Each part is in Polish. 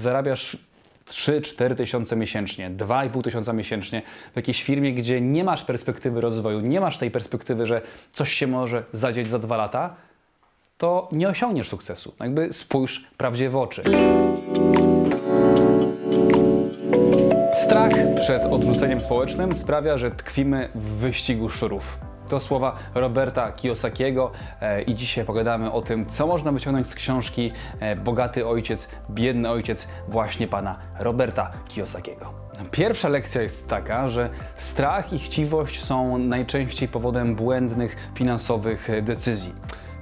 zarabiasz 3-4 tysiące miesięcznie, 2,5 tysiąca miesięcznie w jakiejś firmie, gdzie nie masz perspektywy rozwoju, nie masz tej perspektywy, że coś się może zadzieć za dwa lata, to nie osiągniesz sukcesu. Jakby spójrz prawdzie w oczy. Strach przed odrzuceniem społecznym sprawia, że tkwimy w wyścigu szczurów. To słowa Roberta Kiyosakiego e, i dzisiaj pogadamy o tym, co można wyciągnąć z książki e, Bogaty ojciec, biedny ojciec właśnie pana Roberta Kiyosakiego. Pierwsza lekcja jest taka, że strach i chciwość są najczęściej powodem błędnych finansowych e, decyzji.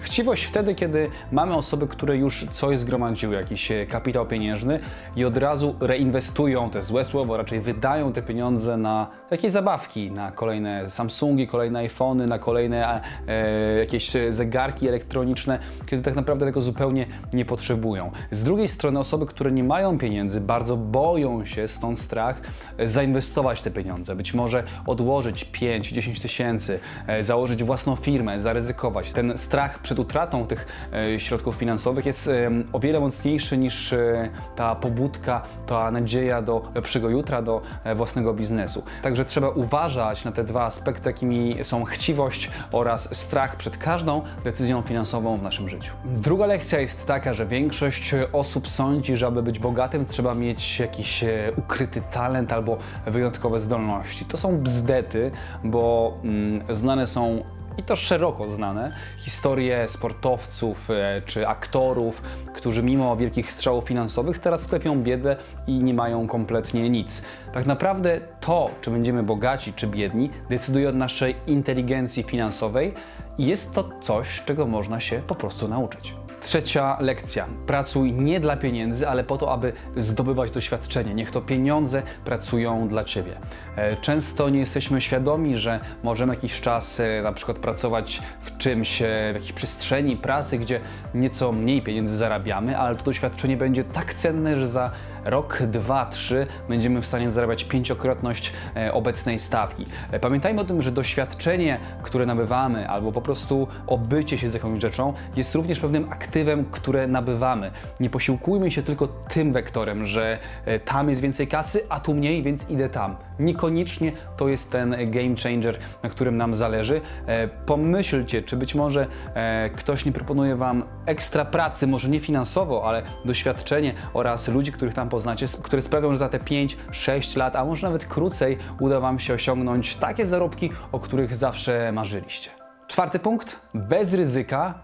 Chciwość wtedy, kiedy mamy osoby, które już coś zgromadziły, jakiś e, kapitał pieniężny i od razu reinwestują te złe słowo, raczej wydają te pieniądze na jakieś zabawki, na kolejne Samsungi, kolejne iPhony, na kolejne e, jakieś zegarki elektroniczne, kiedy tak naprawdę tego zupełnie nie potrzebują. Z drugiej strony osoby, które nie mają pieniędzy, bardzo boją się, stąd strach, e, zainwestować te pieniądze. Być może odłożyć 5-10 tysięcy, e, założyć własną firmę, zaryzykować. Ten strach przed utratą tych e, środków finansowych jest o wiele mocniejszy niż e, ta pobudka, ta nadzieja do lepszego jutra, do e, własnego biznesu. Także trzeba uważać na te dwa aspekty, jakimi są chciwość oraz strach przed każdą decyzją finansową w naszym życiu. Druga lekcja jest taka, że większość osób sądzi, że aby być bogatym trzeba mieć jakiś ukryty talent albo wyjątkowe zdolności. To są bzdety, bo mm, znane są i to szeroko znane, historie sportowców e, czy aktorów, którzy mimo wielkich strzałów finansowych teraz sklepią biedę i nie mają kompletnie nic. Tak naprawdę to, czy będziemy bogaci czy biedni, decyduje od naszej inteligencji finansowej i jest to coś, czego można się po prostu nauczyć. Trzecia lekcja. Pracuj nie dla pieniędzy, ale po to, aby zdobywać doświadczenie. Niech to pieniądze pracują dla Ciebie. E, często nie jesteśmy świadomi, że możemy jakiś czas e, na przykład pracować w czymś, e, w jakiejś przestrzeni pracy, gdzie nieco mniej pieniędzy zarabiamy, ale to doświadczenie będzie tak cenne, że za rok, dwa, trzy będziemy w stanie zarabiać pięciokrotność obecnej stawki. Pamiętajmy o tym, że doświadczenie, które nabywamy, albo po prostu obycie się z jakąś rzeczą, jest również pewnym aktywem, które nabywamy. Nie posiłkujmy się tylko tym wektorem, że tam jest więcej kasy, a tu mniej, więc idę tam. Niekoniecznie to jest ten game changer, na którym nam zależy. E, pomyślcie, czy być może e, ktoś nie proponuje Wam ekstra pracy, może nie finansowo, ale doświadczenie oraz ludzi, których tam poznacie, które sprawią, że za te 5-6 lat, a może nawet krócej, uda Wam się osiągnąć takie zarobki, o których zawsze marzyliście. Czwarty punkt. Bez ryzyka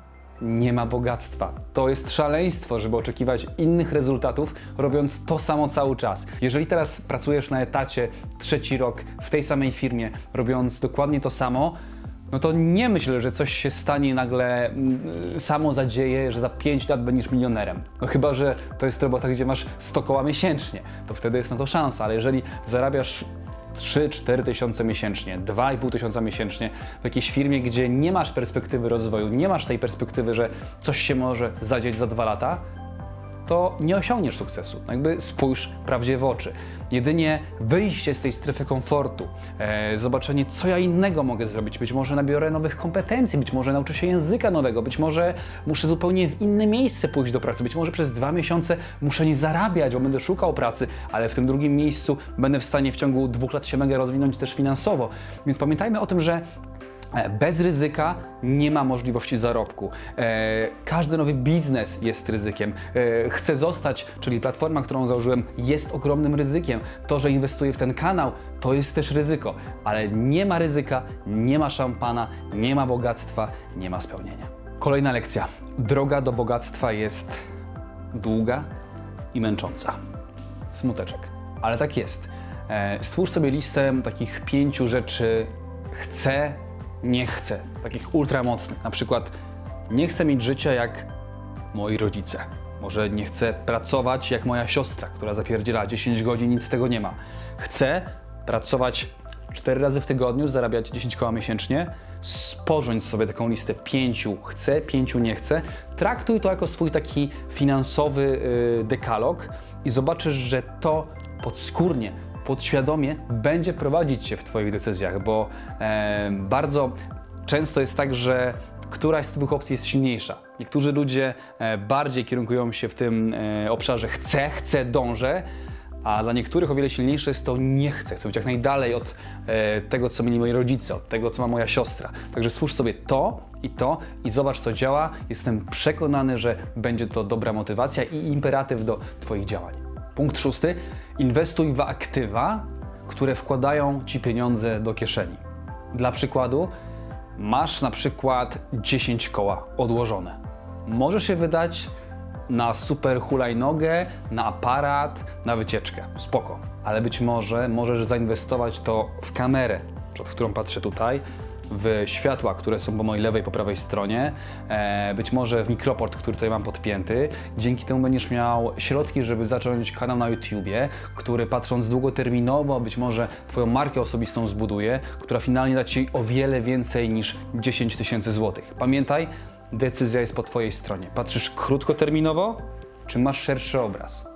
nie ma bogactwa. To jest szaleństwo, żeby oczekiwać innych rezultatów, robiąc to samo cały czas. Jeżeli teraz pracujesz na etacie trzeci rok w tej samej firmie, robiąc dokładnie to samo, no to nie myśl, że coś się stanie nagle mm, samo zadzieje, że za 5 lat będziesz milionerem. No chyba, że to jest robota, gdzie masz 100 koła miesięcznie, to wtedy jest na to szansa, ale jeżeli zarabiasz 3-4 tysiące miesięcznie, 2,5 tysiąca miesięcznie w jakiejś firmie, gdzie nie masz perspektywy rozwoju, nie masz tej perspektywy, że coś się może zadzieć za dwa lata, to nie osiągniesz sukcesu. No jakby spójrz prawdzie w oczy. Jedynie wyjście z tej strefy komfortu, e, zobaczenie, co ja innego mogę zrobić. Być może nabiorę nowych kompetencji, być może nauczę się języka nowego, być może muszę zupełnie w inne miejsce pójść do pracy, być może przez dwa miesiące muszę nie zarabiać, bo będę szukał pracy, ale w tym drugim miejscu będę w stanie w ciągu dwóch lat się mega rozwinąć też finansowo. Więc pamiętajmy o tym, że bez ryzyka nie ma możliwości zarobku. E, każdy nowy biznes jest ryzykiem. E, chcę zostać, czyli platforma, którą założyłem, jest ogromnym ryzykiem. To, że inwestuję w ten kanał, to jest też ryzyko, ale nie ma ryzyka, nie ma szampana, nie ma bogactwa, nie ma spełnienia. Kolejna lekcja. Droga do bogactwa jest długa i męcząca. Smuteczek, ale tak jest. Stwórz sobie listę takich pięciu rzeczy, chcę nie chcę, takich ultramocnych. Na przykład nie chcę mieć życia jak moi rodzice. Może nie chcę pracować jak moja siostra, która zapierdziela 10 godzin, nic z tego nie ma. Chcę pracować 4 razy w tygodniu, zarabiać 10 koła miesięcznie, sporządź sobie taką listę pięciu chcę, pięciu nie chcę. Traktuj to jako swój taki finansowy yy, dekalog i zobaczysz, że to podskórnie podświadomie będzie prowadzić Cię w Twoich decyzjach, bo e, bardzo często jest tak, że któraś z tych opcji jest silniejsza. Niektórzy ludzie e, bardziej kierunkują się w tym e, obszarze chcę, chcę, dążę, a dla niektórych o wiele silniejsze jest to nie chcę. Chcę być jak najdalej od e, tego, co mieli moi rodzice, od tego, co ma moja siostra. Także stwórz sobie to i to i zobacz, co działa. Jestem przekonany, że będzie to dobra motywacja i imperatyw do Twoich działań. Punkt szósty. Inwestuj w aktywa, które wkładają Ci pieniądze do kieszeni. Dla przykładu, masz na przykład 10 koła odłożone. Może się wydać na super hulajnogę, na aparat, na wycieczkę. Spoko. Ale być może możesz zainwestować to w kamerę, przed którą patrzę tutaj, w światła, które są po mojej lewej, po prawej stronie, e, być może w mikroport, który tutaj mam podpięty. Dzięki temu będziesz miał środki, żeby zacząć kanał na YouTubie, który patrząc długoterminowo, być może Twoją markę osobistą zbuduje, która finalnie da Ci o wiele więcej niż 10 tysięcy złotych. Pamiętaj, decyzja jest po Twojej stronie. Patrzysz krótkoterminowo, czy masz szerszy obraz?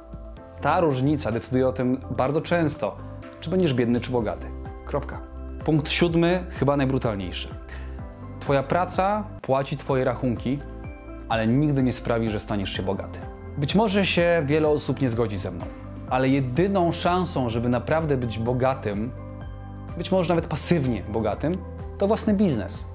Ta różnica decyduje o tym bardzo często, czy będziesz biedny, czy bogaty. Kropka. Punkt siódmy, chyba najbrutalniejszy. Twoja praca płaci Twoje rachunki, ale nigdy nie sprawi, że staniesz się bogaty. Być może się wiele osób nie zgodzi ze mną, ale jedyną szansą, żeby naprawdę być bogatym, być może nawet pasywnie bogatym, to własny biznes.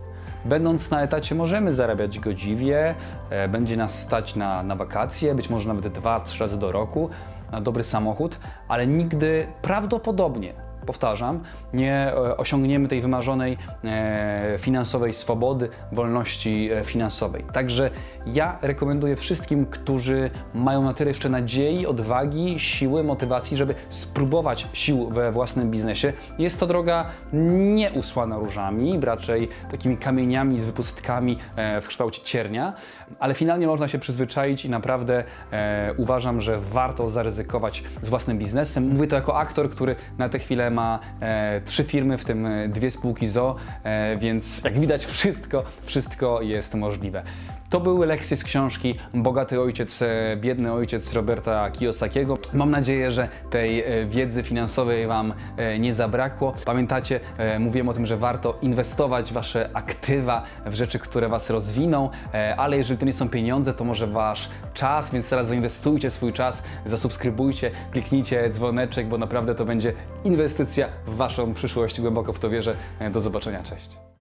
Będąc na etacie możemy zarabiać godziwie, e, będzie nas stać na, na wakacje, być może nawet dwa, trzy razy do roku, na dobry samochód, ale nigdy prawdopodobnie powtarzam, nie e, osiągniemy tej wymarzonej e, finansowej swobody, wolności e, finansowej. Także ja rekomenduję wszystkim, którzy mają na tyle jeszcze nadziei, odwagi, siły, motywacji, żeby spróbować sił we własnym biznesie. Jest to droga nie usłana różami, raczej takimi kamieniami z wypustkami w kształcie ciernia, ale finalnie można się przyzwyczaić i naprawdę uważam, że warto zaryzykować z własnym biznesem. Mówię to jako aktor, który na tę chwilę ma e, trzy firmy, w tym e, dwie spółki ZO, e, więc jak widać wszystko, wszystko jest możliwe. To były lekcje z książki Bogaty Ojciec, Biedny Ojciec Roberta Kiyosakiego. Mam nadzieję, że tej wiedzy finansowej Wam nie zabrakło. Pamiętacie, mówiłem o tym, że warto inwestować Wasze aktywa, w rzeczy, które Was rozwiną, ale jeżeli to nie są pieniądze, to może Wasz czas, więc teraz zainwestujcie swój czas, zasubskrybujcie, kliknijcie dzwoneczek, bo naprawdę to będzie inwestycja w Waszą przyszłość. Głęboko w to wierzę. Do zobaczenia, cześć.